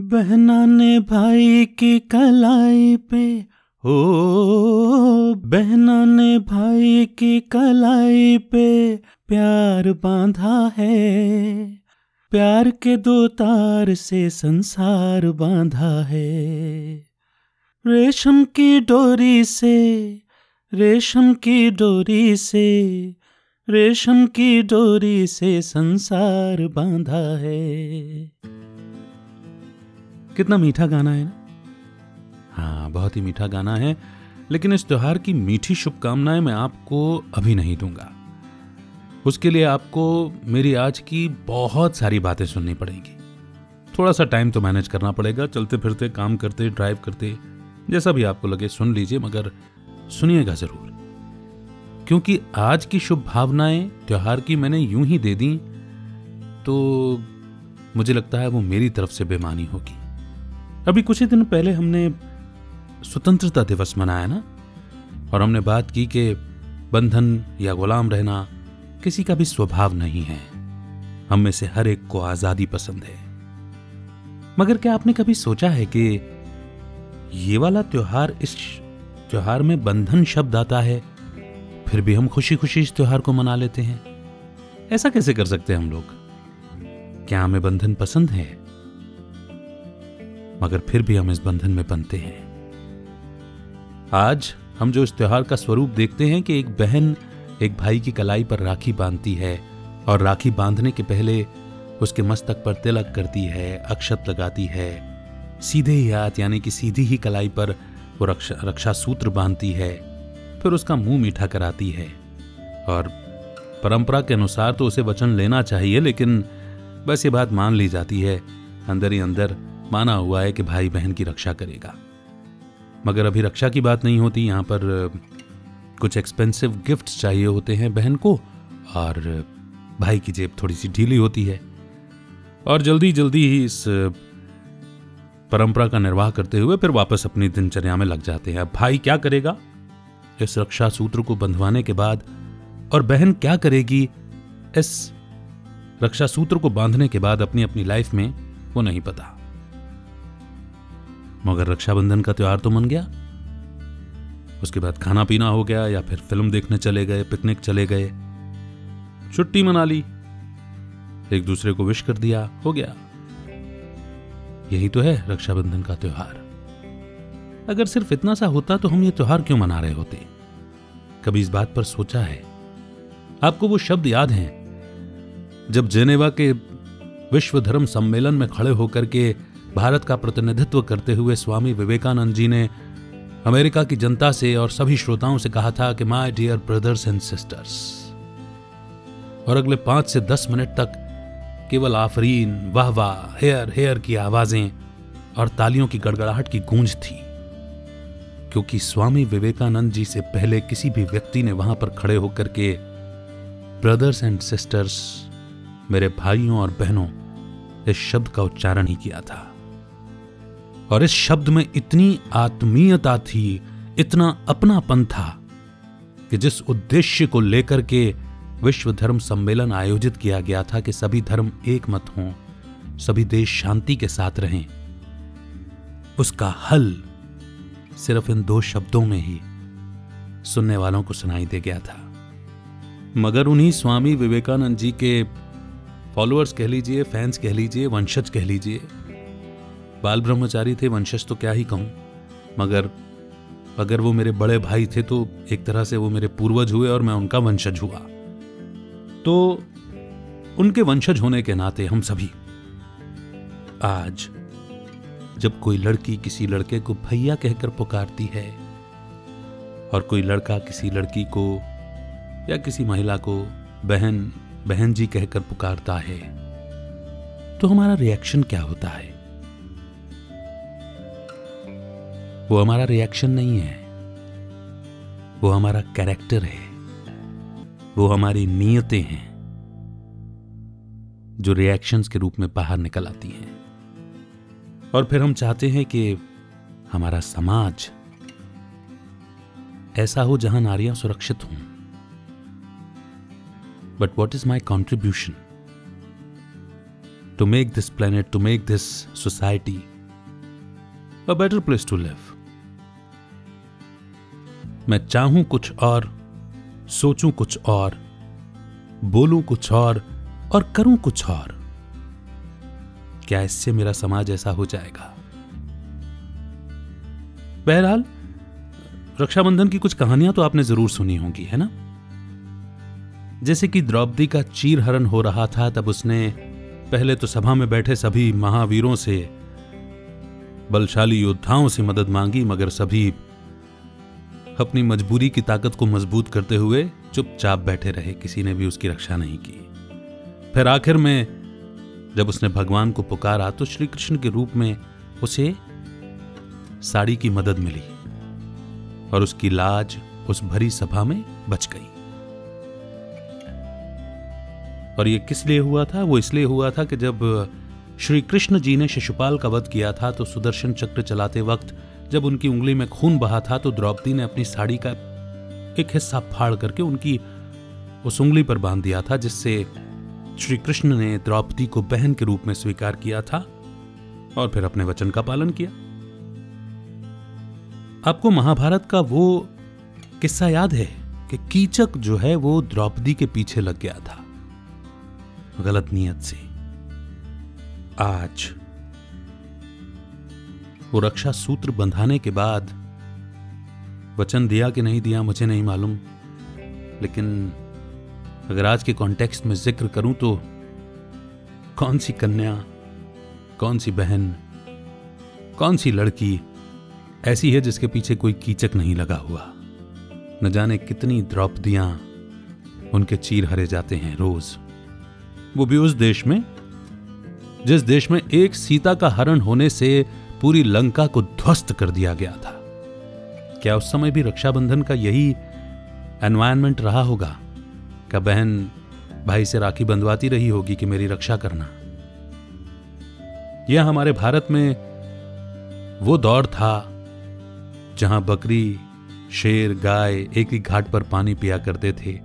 बहना ने भाई की कलाई पे। ओ बहना ने भाई की कलाई पे प्यार बांधा है। प्यार के दो तार से संसार बांधा है। रेशम की डोरी से, रेशम की डोरी से, रेशम की डोरी से संसार बांधा है। कितना मीठा गाना है ना? हाँ बहुत ही मीठा गाना है, लेकिन इस त्योहार की मीठी शुभकामनाएँ मैं आपको अभी नहीं दूँगा। उसके लिए आपको मेरी आज की बहुत सारी बातें सुननी पड़ेंगी। थोड़ा सा टाइम तो मैनेज करना पड़ेगा चलते फिरते काम करते ड्राइव करते, जैसा भी आपको लगे सुन लीजिए, मगर सुनिएगा ज़रूर। क्योंकि आज की शुभ भावनाएँ त्योहार की मैंने यूँ ही दे दी तो मुझे लगता है वो मेरी तरफ़ से बेमानी होगी। अभी कुछ ही दिन पहले हमने स्वतंत्रता दिवस मनाया ना? और हमने बात की कि बंधन या गुलाम रहना किसी का भी स्वभाव नहीं है। हम में से हर एक को आज़ादी पसंद है। मगर क्या आपने कभी सोचा है कि ये वाला त्योहार इस त्योहार में बंधन शब्द आता है, फिर भी हम खुशी खुशी इस त्योहार को मना लेते हैं? ऐसा कैसे कर सकते हैं हम लोग? क्या हमें बंधन पसंद है? मगर फिर भी हम इस बंधन में बनते हैं। आज हम जो इस त्योहार का स्वरूप देखते हैं कि एक बहन एक भाई की कलाई पर राखी बांधती है और राखी बांधने के पहले उसके मस्तक पर तिलक करती है, अक्षत लगाती है, सीधे ही हाथ यानी कि सीधी ही कलाई पर वो रक्षा रक्षा सूत्र बांधती है, फिर उसका मुँह मीठा कराती है। और परंपरा के अनुसार तो उसे वचन लेना चाहिए, लेकिन बस ये बात मान ली जाती है, अंदर ही अंदर माना हुआ है कि भाई बहन की रक्षा करेगा। मगर अभी रक्षा की बात नहीं होती, यहाँ पर कुछ एक्सपेंसिव गिफ्ट्स चाहिए होते हैं बहन को, और भाई की जेब थोड़ी सी ढीली होती है। और जल्दी जल्दी ही इस परंपरा का निर्वाह करते हुए फिर वापस अपनी दिनचर्या में लग जाते हैं। भाई क्या करेगा? इस रक्षा सूत्र को बंधवाने के बाद, और बहन क्या करेगी? इस रक्षा सूत्र को बांधने के बाद अपनी अपनी लाइफ में वो नहीं पता। मगर रक्षाबंधन का त्यौहार तो मन गया। उसके बाद खाना पीना हो गया या फिर फ़िल्म देखने चले गए, पिकनिक चले गए। छुट्टी मना ली। एक दूसरे को विश कर दिया, हो गया। यही तो है रक्षाबंधन का त्योहार। अगर सिर्फ़ इतना सा होता तो हम ये त्योहार क्यों मना रहे होते? कभी इस बात पर सोचा है? आपको वो शब्द याद हैं? जब जेनेवा के विश्व धर्म सम्मेलन में खड़े होकर के भारत का प्रतिनिधित्व करते हुए स्वामी विवेकानंद जी ने अमेरिका की जनता से और सभी श्रोताओं से कहा था कि my dear brothers and sisters और अगले पाँच से दस मिनट तक केवल आफरीन वाह वाह हेयर हेयर की आवाज़ें और तालियों की गड़गड़ाहट की गूंज थी, क्योंकि स्वामी विवेकानंद जी से पहले किसी भी व्यक्ति ने वहाँ पर खड़े होकर के ब्रदर्स एंड सिस्टर्स मेरे भाइयों और बहनों, इस शब्द का उच्चारण ही किया था। और इस शब्द में इतनी आत्मीयता थी, इतना अपनापन था, कि जिस उद्देश्य को लेकर के विश्व धर्म सम्मेलन आयोजित किया गया था कि सभी धर्म एक मत हों, सभी देश शांति के साथ रहें, उसका हल सिर्फ़ इन दो शब्दों में ही सुनने वालों को सुनाई दे गया था। मगर उन्हीं स्वामी विवेकानंद जी के फॉलोअर्स कह लीजिए फैंस कह लीजिए, वंशज कह लीजिए बाल ब्रह्मचारी थे, वंशज तो क्या ही कहूँ। मगर अगर वो मेरे बड़े भाई थे तो एक तरह से वो मेरे पूर्वज हुए और मैं उनका वंशज हुआ। तो उनके वंशज होने के नाते हम सभी आज जब कोई लड़की किसी लड़के को भैया कहकर पुकारती है और कोई लड़का किसी लड़की को या किसी महिला को बहन बहन जी कहकर पुकारता है तो हमारा रिएक्शन क्या होता है? वो हमारा रिएक्शन नहीं है। वो हमारा कैरेक्टर है। वो हमारी नीयतें हैं, जो रिएक्शंस के रूप में बाहर निकल आती हैं। और फिर हम चाहते हैं कि हमारा समाज ऐसा हो जहाँ नारियाँ सुरक्षित हों। But what is my contribution to make this planet to make this society a better place to live. मैं चाहूँ कुछ और, सोचूं कुछ और, बोलूँ कुछ और और करूँ कुछ और। क्या इससे मेरा समाज ऐसा हो जाएगा? बहरहाल, रक्षाबंधन की कुछ कहानियाँ तो आपने ज़रूर सुनी होंगी, है ना? जैसे कि द्रौपदी का चीर हरण हो रहा था, तब उसने पहले तो सभा में बैठे सभी महावीरों से बलशाली योद्धाओं से मदद मांगी, मगर सभी अपनी मजबूरी की ताकत को मज़बूत करते हुए चुपचाप बैठे रहे। किसी ने भी उसकी रक्षा नहीं की। फिर आखिर में, जब उसने भगवान को पुकारा तो श्री कृष्ण के रूप में उसे साड़ी की मदद मिली और उसकी लाज उस भरी सभा में बच गई। और ये किस लिए हुआ था? वो इसलिए हुआ था कि जब श्री कृष्ण जी ने शिशुपाल का वध किया था तो सुदर्शन चक्र चलाते वक्त जब उनकी उंगली में खून बहा था तो द्रौपदी ने अपनी साड़ी का एक हिस्सा फाड़ करके उनकी उस उंगली पर बाँध दिया था, जिससे श्री कृष्ण ने द्रौपदी को बहन के रूप में स्वीकार किया था और फिर अपने वचन का पालन किया। आपको महाभारत का वो किस्सा याद है कि कीचक जो है वो द्रौपदी के पीछे लग गया था। गलत नियत से। आज वो रक्षा सूत्र बंधाने के बाद वचन दिया कि नहीं दिया मुझे नहीं मालूम। लेकिन अगर आज के कॉन्टेक्स्ट में ज़िक्र करूँ तो कौन सी कन्या, कौन सी बहन, कौन सी लड़की ऐसी है जिसके पीछे कोई कीचक नहीं लगा हुआ? न जाने कितनी द्रौपदियाँ उनके चीर हरे जाते हैं रोज। वो भी उस देश में, जिस देश में एक सीता का हरण होने से पूरी लंका को ध्वस्त कर दिया गया था। क्या उस समय भी रक्षाबंधन का यही एनवायरमेंट रहा होगा? क्या बहन भाई से राखी बंधवाती रही होगी कि मेरी रक्षा करना? यह हमारे भारत में वो दौर था जहाँ बकरी, शेर, गाय एक ही घाट पर पानी पिया करते थे।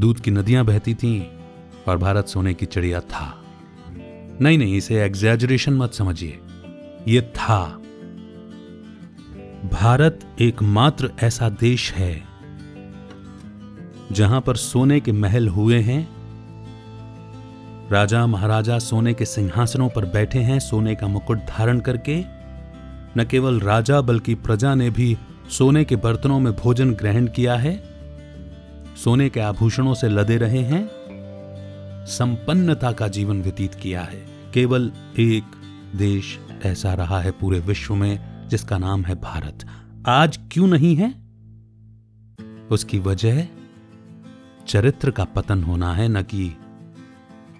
दूध की नदियाँ बहती थीं और भारत सोने की चिड़िया था। नहीं नहीं, इसे एग्जैजरेशन मत समझिए। ये था। भारत एकमात्र ऐसा देश है, जहाँ पर सोने के महल हुए हैं, राजा महाराजा सोने के सिंहासनों पर बैठे हैं, सोने का मुकुट धारण करके, न केवल राजा बल्कि प्रजा ने भी सोने के बर्तनों में भोजन ग्रहण किया है, सोने के आभूषणों से लदे रहे हैं संपन्नता का जीवन व्यतीत किया है। केवल एक देश ऐसा रहा है पूरे विश्व में, जिसका नाम है भारत। आज क्यों नहीं है? उसकी वजह, चरित्र का पतन होना है, न कि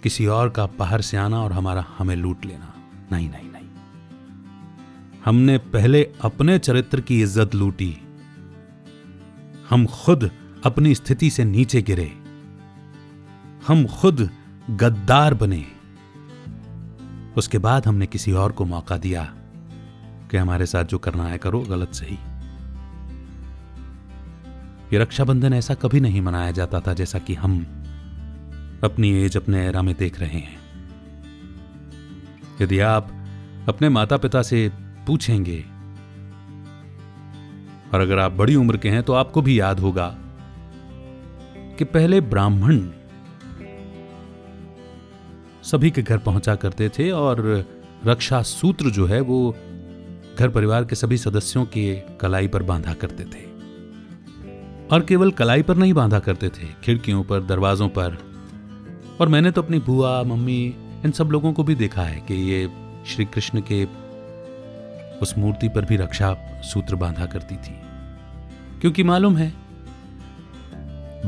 किसी और का बाहर से आना और हमारा हमें लूट लेना। नहीं नहीं नहीं। हमने पहले अपने चरित्र की इज़्ज़त लूटी। हम खुद अपनी स्थिति से नीचे गिरे। हम खुद गद्दार बने। उसके बाद हमने किसी और को मौका दिया कि हमारे साथ जो करना है करो, गलत सही। ये रक्षाबंधन ऐसा कभी नहीं मनाया जाता था जैसा कि हम अपनी एज, अपने एरा में देख रहे हैं। यदि आप अपने माता पिता से पूछेंगे, और अगर आप बड़ी उम्र के हैं तो आपको भी याद होगा कि पहले ब्राह्मण सभी के घर पहुँचा करते थे और रक्षा सूत्र जो है वो घर परिवार के सभी सदस्यों के कलाई पर बांधा करते थे। और केवल कलाई पर नहीं बांधा करते थे, खिड़कियों पर, दरवाजों पर। और मैंने तो अपनी बुआ, मम्मी, इन सब लोगों को भी देखा है कि ये श्री कृष्ण के उस मूर्ति पर भी रक्षा सूत्र बांधा करती थी। क्योंकि मालूम है,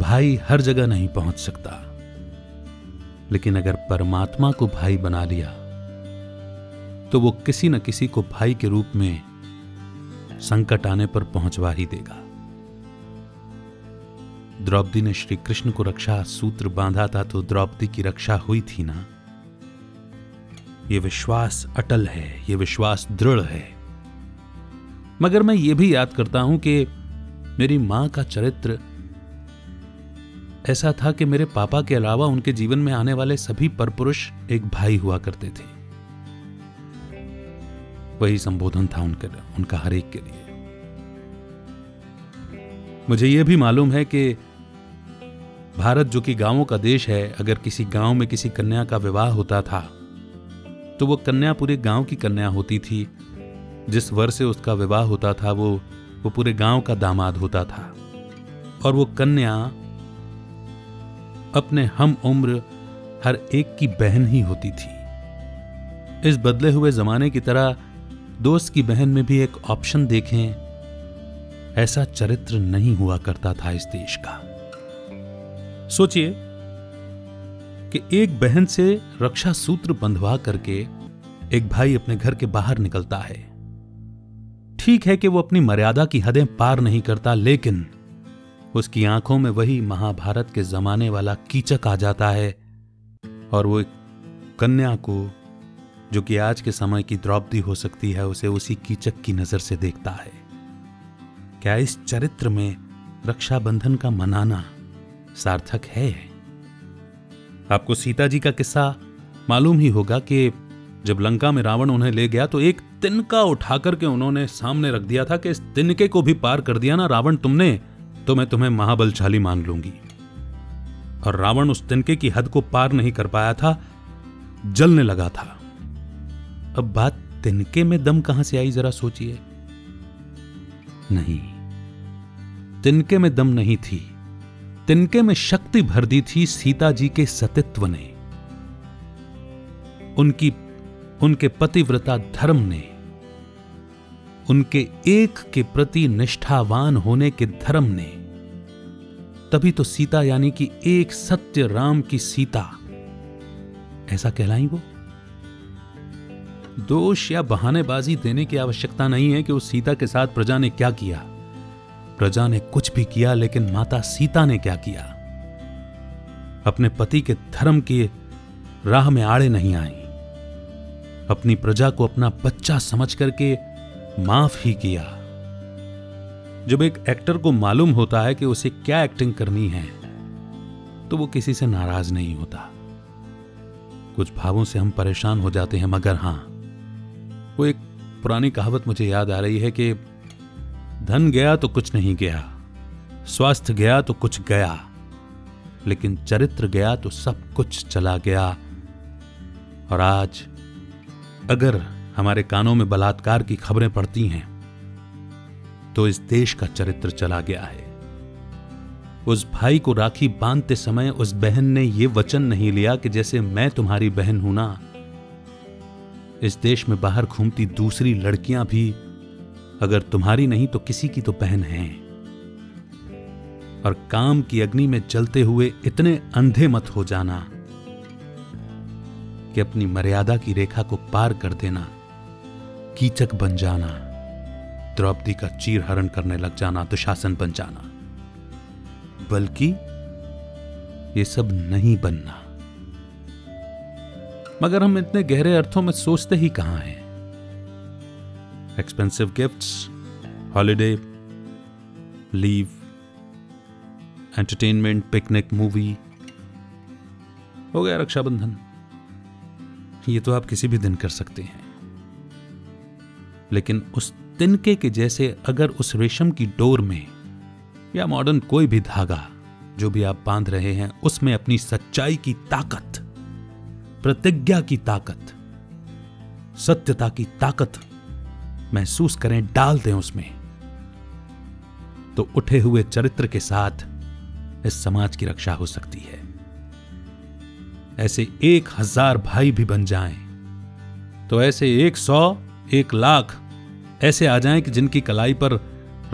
भाई हर जगह नहीं पहुँच सकता। लेकिन अगर परमात्मा को भाई बना लिया तो वो किसी न किसी को भाई के रूप में संकट आने पर पहुंचवा ही देगा। द्रौपदी ने श्री कृष्ण को रक्षा सूत्र बांधा था तो द्रौपदी की रक्षा हुई थी ना? यह विश्वास अटल है यह विश्वास दृढ़ है। मगर मैं यह भी याद करता हूँ कि मेरी माँ का चरित्र ऐसा था कि मेरे पापा के अलावा उनके जीवन में आने वाले सभी परपुरुष एक भाई हुआ करते थे। वही संबोधन था उनके, उनका हर एक के लिए। मुझे यह भी मालूम है कि भारत जो कि गाँवों का देश है, अगर किसी गाँव में किसी कन्या का विवाह होता था तो वो कन्या पूरे गाँव की कन्या होती थी। जिस वर्ष से उसका विवाह होता था, वो वो पूरे गाँव का दामाद होता था। और वो कन्या अपने हम उम्र हर एक की बहन ही होती थी। इस बदले हुए जमाने की तरह दोस्त की बहन में भी एक ऑप्शन देखें, ऐसा चरित्र नहीं हुआ करता था इस देश का। सोचिए कि एक बहन से रक्षा सूत्र बंधवा करके एक भाई अपने घर के बाहर निकलता है। ठीक है कि वो अपनी मर्यादा की हदें पार नहीं करता, लेकिन उसकी आँखों में वही महाभारत के जमाने वाला कीचक आ जाता है और वो एक कन्या को, जो कि आज के समय की द्रौपदी हो सकती है, उसे उसी कीचक की नज़र से देखता है। क्या इस चरित्र में रक्षाबंधन का मनाना सार्थक है? आपको सीता जी का किस्सा मालूम ही होगा कि जब लंका में रावण उन्हें ले गया तो एक तिनका उठाकर के उन्होंने सामने रख दिया था कि इस तिनके को भी पार कर दिया ना, रावण तुमने तो मैं तुम्हें महाबलशाली मान लूँगी। और रावण उस तिनके की हद को पार नहीं कर पाया था, जलने लगा था। अब बात तिनके में दम कहाँ से आई, जरा सोचिए। नहीं, तिनके में दम नहीं थी। तिनके में शक्ति भर दी थी सीता जी के सतित्व ने। उनकी, उनके पतिव्रता धर्म ने। उनके एक के प्रति निष्ठावान होने के धर्म ने। तभी तो सीता यानी कि एक सत्य राम की सीता। ऐसा कहलाई वो? दोष या बहानेबाजी देने की आवश्यकता नहीं है कि उस सीता के साथ प्रजा ने क्या किया। प्रजा ने कुछ भी किया, लेकिन माता सीता ने क्या किया? अपने पति के धर्म के राह में आड़े नहीं आई। अपनी प्रजा को अपना बच्चा समझ करके माफ़ ही किया। जब एक एक्टर को मालूम होता है कि उसे क्या एक्टिंग करनी है तो वो किसी से नाराज़ नहीं होता। कुछ भावों से हम परेशान हो जाते हैं, मगर हाँ, वो एक पुरानी कहावत मुझे याद आ रही है कि धन गया तो कुछ नहीं गया, स्वास्थ्य गया तो कुछ गया, लेकिन चरित्र गया तो सब कुछ चला गया। और आज, अगर हमारे कानों में बलात्कार की खबरें पड़ती हैं तो इस देश का चरित्र चला गया है। उस भाई को राखी बांधते समय उस बहन ने यह वचन नहीं लिया कि जैसे मैं तुम्हारी बहन हूँ ना। इस देश में बाहर घूमती दूसरी लड़कियाँ भी अगर तुम्हारी नहीं तो किसी की तो बहन है। और काम की अग्नि में जलते हुए इतने अंधे मत हो जाना कि अपनी मर्यादा की रेखा को पार कर देना, कीचक बन जाना। द्रौपदी का चीर हरण करने लग जाना दुशासन बन जाना। बल्कि ये सब नहीं बनना। मगर हम इतने गहरे अर्थों में सोचते ही कहाँ हैं? Expensive gifts holiday leave entertainment picnic movie हो गया रक्षाबंधन। ये तो आप किसी भी दिन कर सकते हैं। लेकिन उस तिनके के जैसे अगर उस रेशम की डोर में या मॉडर्न कोई भी धागा जो भी आप बाँध रहे हैं, उसमें अपनी सच्चाई की ताकत, प्रतिज्ञा की ताकत, सत्यता की ताकत महसूस करें, डाल दें उसमें। तो उठे हुए चरित्र के साथ इस समाज की रक्षा हो सकती है। ऐसे एक हज़ार भाई भी बन जाएँ तो ऐसे एक सौ, एक लाख ऐसे आ जाएँ कि जिनकी कलाई पर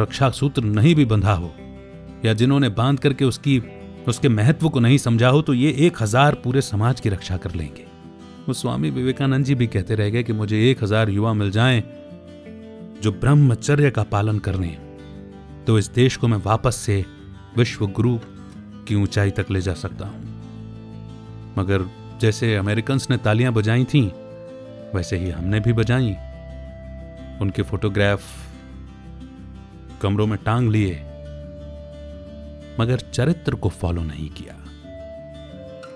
रक्षा सूत्र नहीं भी बंधा हो, या जिन्होंने बाँध करके उसकी, उसके महत्व को नहीं समझा हो तो ये एक हज़ार पूरे समाज की रक्षा कर लेंगे। वो स्वामी विवेकानंद जी भी कहते रह गए कि मुझे एक हज़ार युवा मिल जाएँ जो ब्रह्मचर्य का पालन करने तो इस देश को मैं वापस से विश्व गुरु की ऊंचाई तक ले जा सकता हूँ। मगर जैसे अमेरिकन ने तालियाँ बजाई थीं, वैसे ही हमने भी बजाई। उनके फोटोग्राफ कमरों में टांग लिए, मगर चरित्र को फॉलो नहीं किया।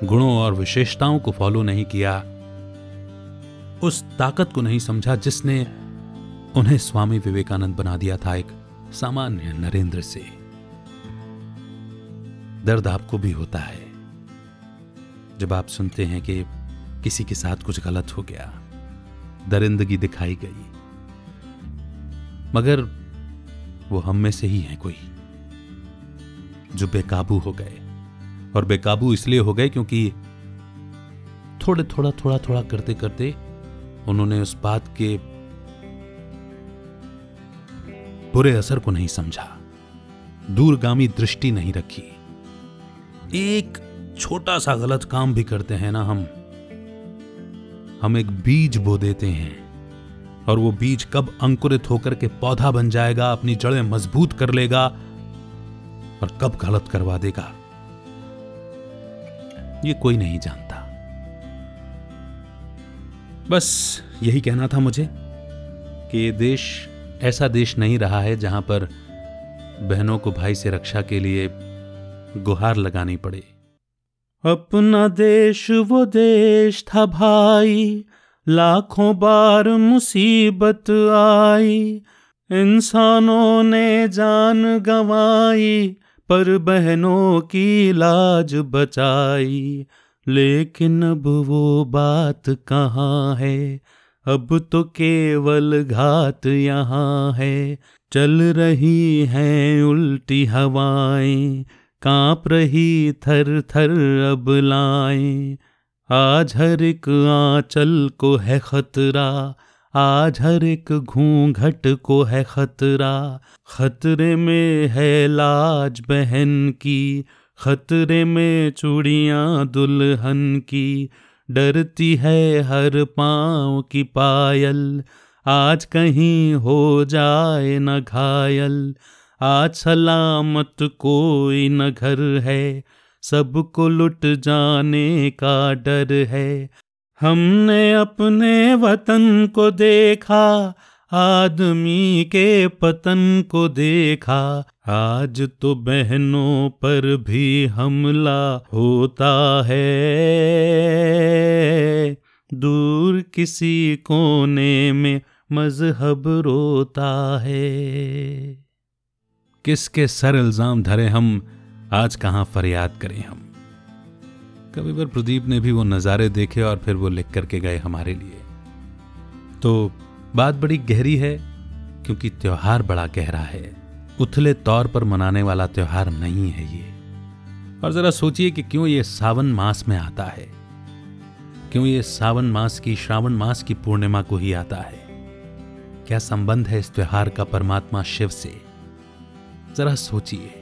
गुणों और विशेषताओं को फॉलो नहीं किया। उस ताकत को नहीं समझा जिसने उन्हें स्वामी विवेकानंद बना दिया था एक सामान्य नरेंद्र से। दर्द आपको भी होता है। जब आप सुनते हैं कि किसी के साथ कुछ गलत हो गया, दरिंदगी दिखाई गई मगर वो हम में से ही है कोई, जो बेकाबू हो गए। और बेकाबू इसलिए हो गए क्योंकि थोड़े, थोड़ा थोड़ा थोड़ा करते करते उन्होंने उस बात के बुरे असर को नहीं समझा। दूरगामी दृष्टि नहीं रखी। एक छोटा सा गलत काम भी करते हैं ना हम। हम एक बीज बो देते हैं। और वो बीज कब अंकुरित होकर के पौधा बन जाएगा, अपनी जड़ें मज़बूत कर लेगा और कब गलत करवा देगा। ये कोई नहीं जानता। बस यही कहना था मुझे कि ये देश, ऐसा देश नहीं रहा है जहाँ पर बहनों को भाई से रक्षा के लिए गुहार लगानी पड़े। अपना देश वो देश था भाई लाखों बार मुसीबत आई, इंसानों ने जान गंवाई, पर बहनों की लाज बचाई। लेकिन अब वो बात कहाँ है? अब तो केवल घात यहाँ है। चल रही हैं उल्टी हवाएँ, काँप रही थर थर अब लाए। आज हर एक आंचल को है खतरा, आज हर एक घूंघट को है खतरा। खतरे में है लाज बहन की, खतरे में चूड़ियाँ दुल्हन की। डरती है हर पाँव की पायल, आज कहीं हो जाए न घायल। आज सलामत कोई न घर है सबको लुट जाने का डर है। हमने अपने वतन को देखा, आदमी के पतन को देखा। आज तो बहनों पर भी हमला होता है। दूर किसी कोने में मज़हब रोता है। किसके सर इल्ज़ाम धरे हम आज कहाँ फरियाद करें हम? कभी बार प्रदीप ने भी वो नज़ारे देखे और फिर वो लिख करके गए हमारे लिए। तो बात बड़ी गहरी है, क्योंकि त्योहार बड़ा गहरा है। उथले तौर पर मनाने वाला त्योहार नहीं है ये। और जरा सोचिए कि क्यों ये सावन मास में आता है? क्यों ये सावन मास की, श्रावण मास की पूर्णिमा को ही आता है? क्या संबंध है इस त्योहार का परमात्मा शिव से? जरा सोचिए।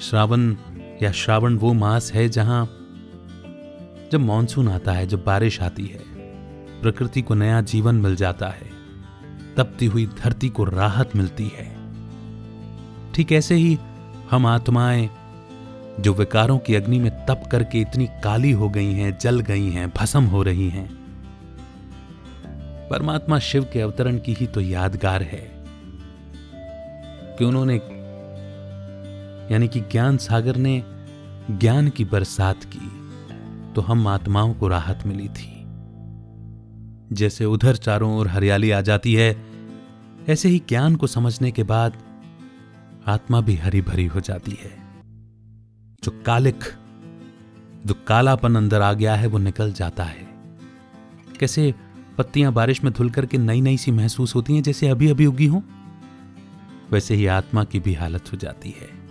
श्रावण, या श्रावण वो मास है जहाँ जब मानसून आता है, जब बारिश आती है, प्रकृति को नया जीवन मिल जाता है, तपती हुई धरती को राहत मिलती है। ठीक ऐसे ही हम आत्माएँ, जो विकारों की अग्नि में तप करके इतनी काली हो गई हैं, जल गई हैं, भस्म हो रही हैं, परमात्मा शिव के अवतरण की ही तो यादगार है कि उन्होंने यानी कि ज्ञान सागर ने ज्ञान की बरसात की तो हम आत्माओं को राहत मिली थी। जैसे उधर चारों ओर हरियाली आ जाती है, ऐसे ही ज्ञान को समझने के बाद आत्मा भी हरी भरी हो जाती है। जो कालिक, जो कालापन अंदर आ गया है, वो निकल जाता है। कैसे पत्तियाँ बारिश में धुल करके नई नई सी महसूस होती हैं, जैसे अभी अभी उगी हों? वैसे ही आत्मा की भी हालत हो जाती है।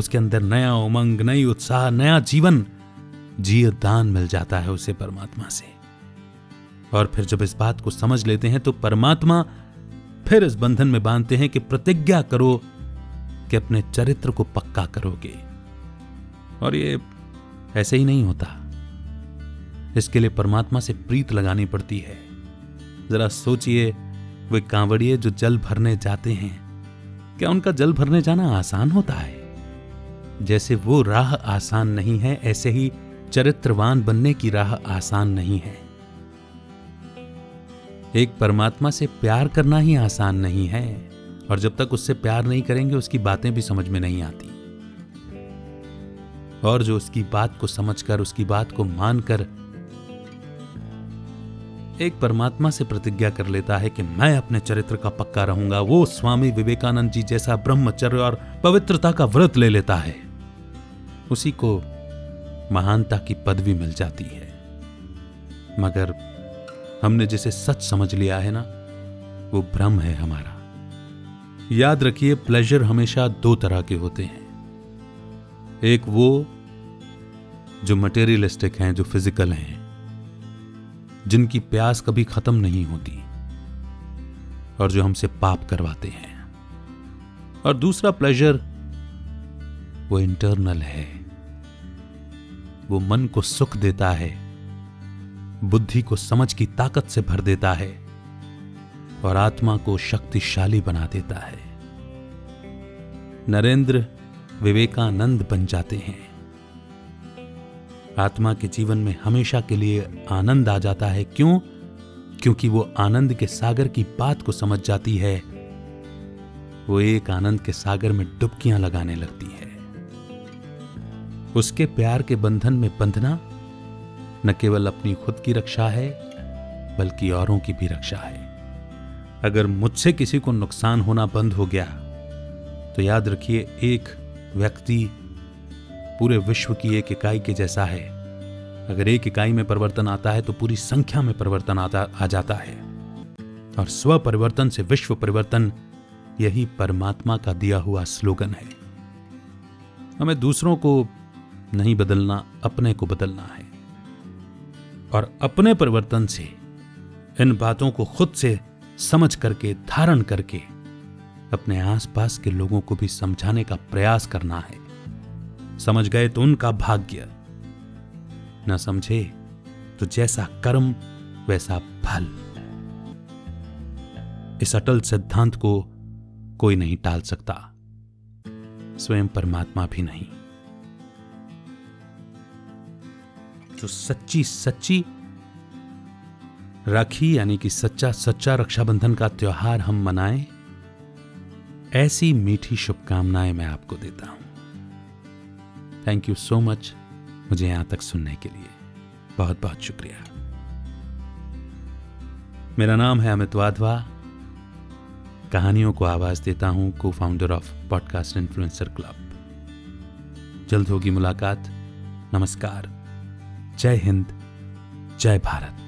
उसके अंदर नया उमंग, नई उत्साह, नया जीवन, जीव दान मिल जाता है उसे परमात्मा से। और फिर जब इस बात को समझ लेते हैं तो परमात्मा फिर इस बंधन में बांधते हैं कि प्रतिज्ञा करो कि अपने चरित्र को पक्का करोगे। और ये ऐसे ही नहीं होता। इसके लिए परमात्मा से प्रीत लगानी पड़ती है। जरा सोचिए, वे कांवड़िए जो जल भरने जाते हैं, क्या उनका जल भरने जाना आसान होता है? जैसे वो राह आसान नहीं है, ऐसे ही चरित्रवान बनने की राह आसान नहीं है। एक परमात्मा से प्यार करना ही आसान नहीं है, और जब तक उससे प्यार नहीं करेंगे, उसकी बातें भी समझ में नहीं आती। और जो उसकी बात को समझकर, उसकी बात को मानकर एक परमात्मा से प्रतिज्ञा कर लेता है कि मैं अपने चरित्र का पक्का रहूँगा, वो स्वामी विवेकानंद जी जैसा ब्रह्मचर्य और पवित्रता का व्रत ले लेता है। उसी को महानता की पदवी मिल जाती है। मगर हमने जिसे सच समझ लिया है ना, वो भ्रम है हमारा। याद रखिए प्लेजर हमेशा दो तरह के होते हैं। एक वो जो मटेरियलिस्टिक हैं, जो फ़िज़िकल हैं, जिनकी प्यास कभी खत्म नहीं होती और जो हमसे पाप करवाते हैं। और दूसरा प्लेजर वो इंटरनल है। वो मन को सुख देता है, बुद्धि को समझ की ताकत से भर देता है और आत्मा को शक्तिशाली बना देता है। नरेंद्र विवेकानंद बन जाते हैं। आत्मा के जीवन में हमेशा के लिए आनंद आ जाता है। क्यों? क्योंकि वो आनंद के सागर की बात को समझ जाती है। वो एक आनंद के सागर में डुबकियाँ लगाने लगती है। उसके प्यार के बंधन में बंधना न केवल अपनी खुद की रक्षा है, बल्कि औरों की भी रक्षा है। अगर मुझसे किसी को नुकसान होना बंद हो गया तो याद रखिए, एक व्यक्ति पूरे विश्व की एक इकाई के जैसा है। अगर एक इकाई में परिवर्तन आता है तो पूरी संख्या में परिवर्तन आता, आ जाता है। और स्व परिवर्तन से विश्व परिवर्तन, यही परमात्मा का दिया हुआ स्लोगन है। हमें दूसरों को नहीं बदलना, अपने को बदलना है। और अपने परिवर्तन से, इन बातों को खुद से समझ करके, धारण करके, अपने आसपास के लोगों को भी समझाने का प्रयास करना है। समझ गए तो उनका भाग्य। न समझे तो जैसा कर्म, वैसा फल। इस अटल सिद्धांत को कोई नहीं टाल सकता। स्वयं परमात्मा भी नहीं। तो सच्ची सच्ची राखी, यानी कि सच्चा सच्चा रक्षाबंधन का त्योहार हम मनाएँ, ऐसी मीठी शुभकामनाएँ मैं आपको देता हूँ। थैंक यू सो मच मुझे यहाँ तक सुनने के लिए बहुत बहुत शुक्रिया। मेरा नाम है अमित वाधवा। कहानियों को आवाज़ देता हूँ को founder of podcast influencer club जल्द होगी मुलाकात। नमस्कार। जय हिंद जय भारत।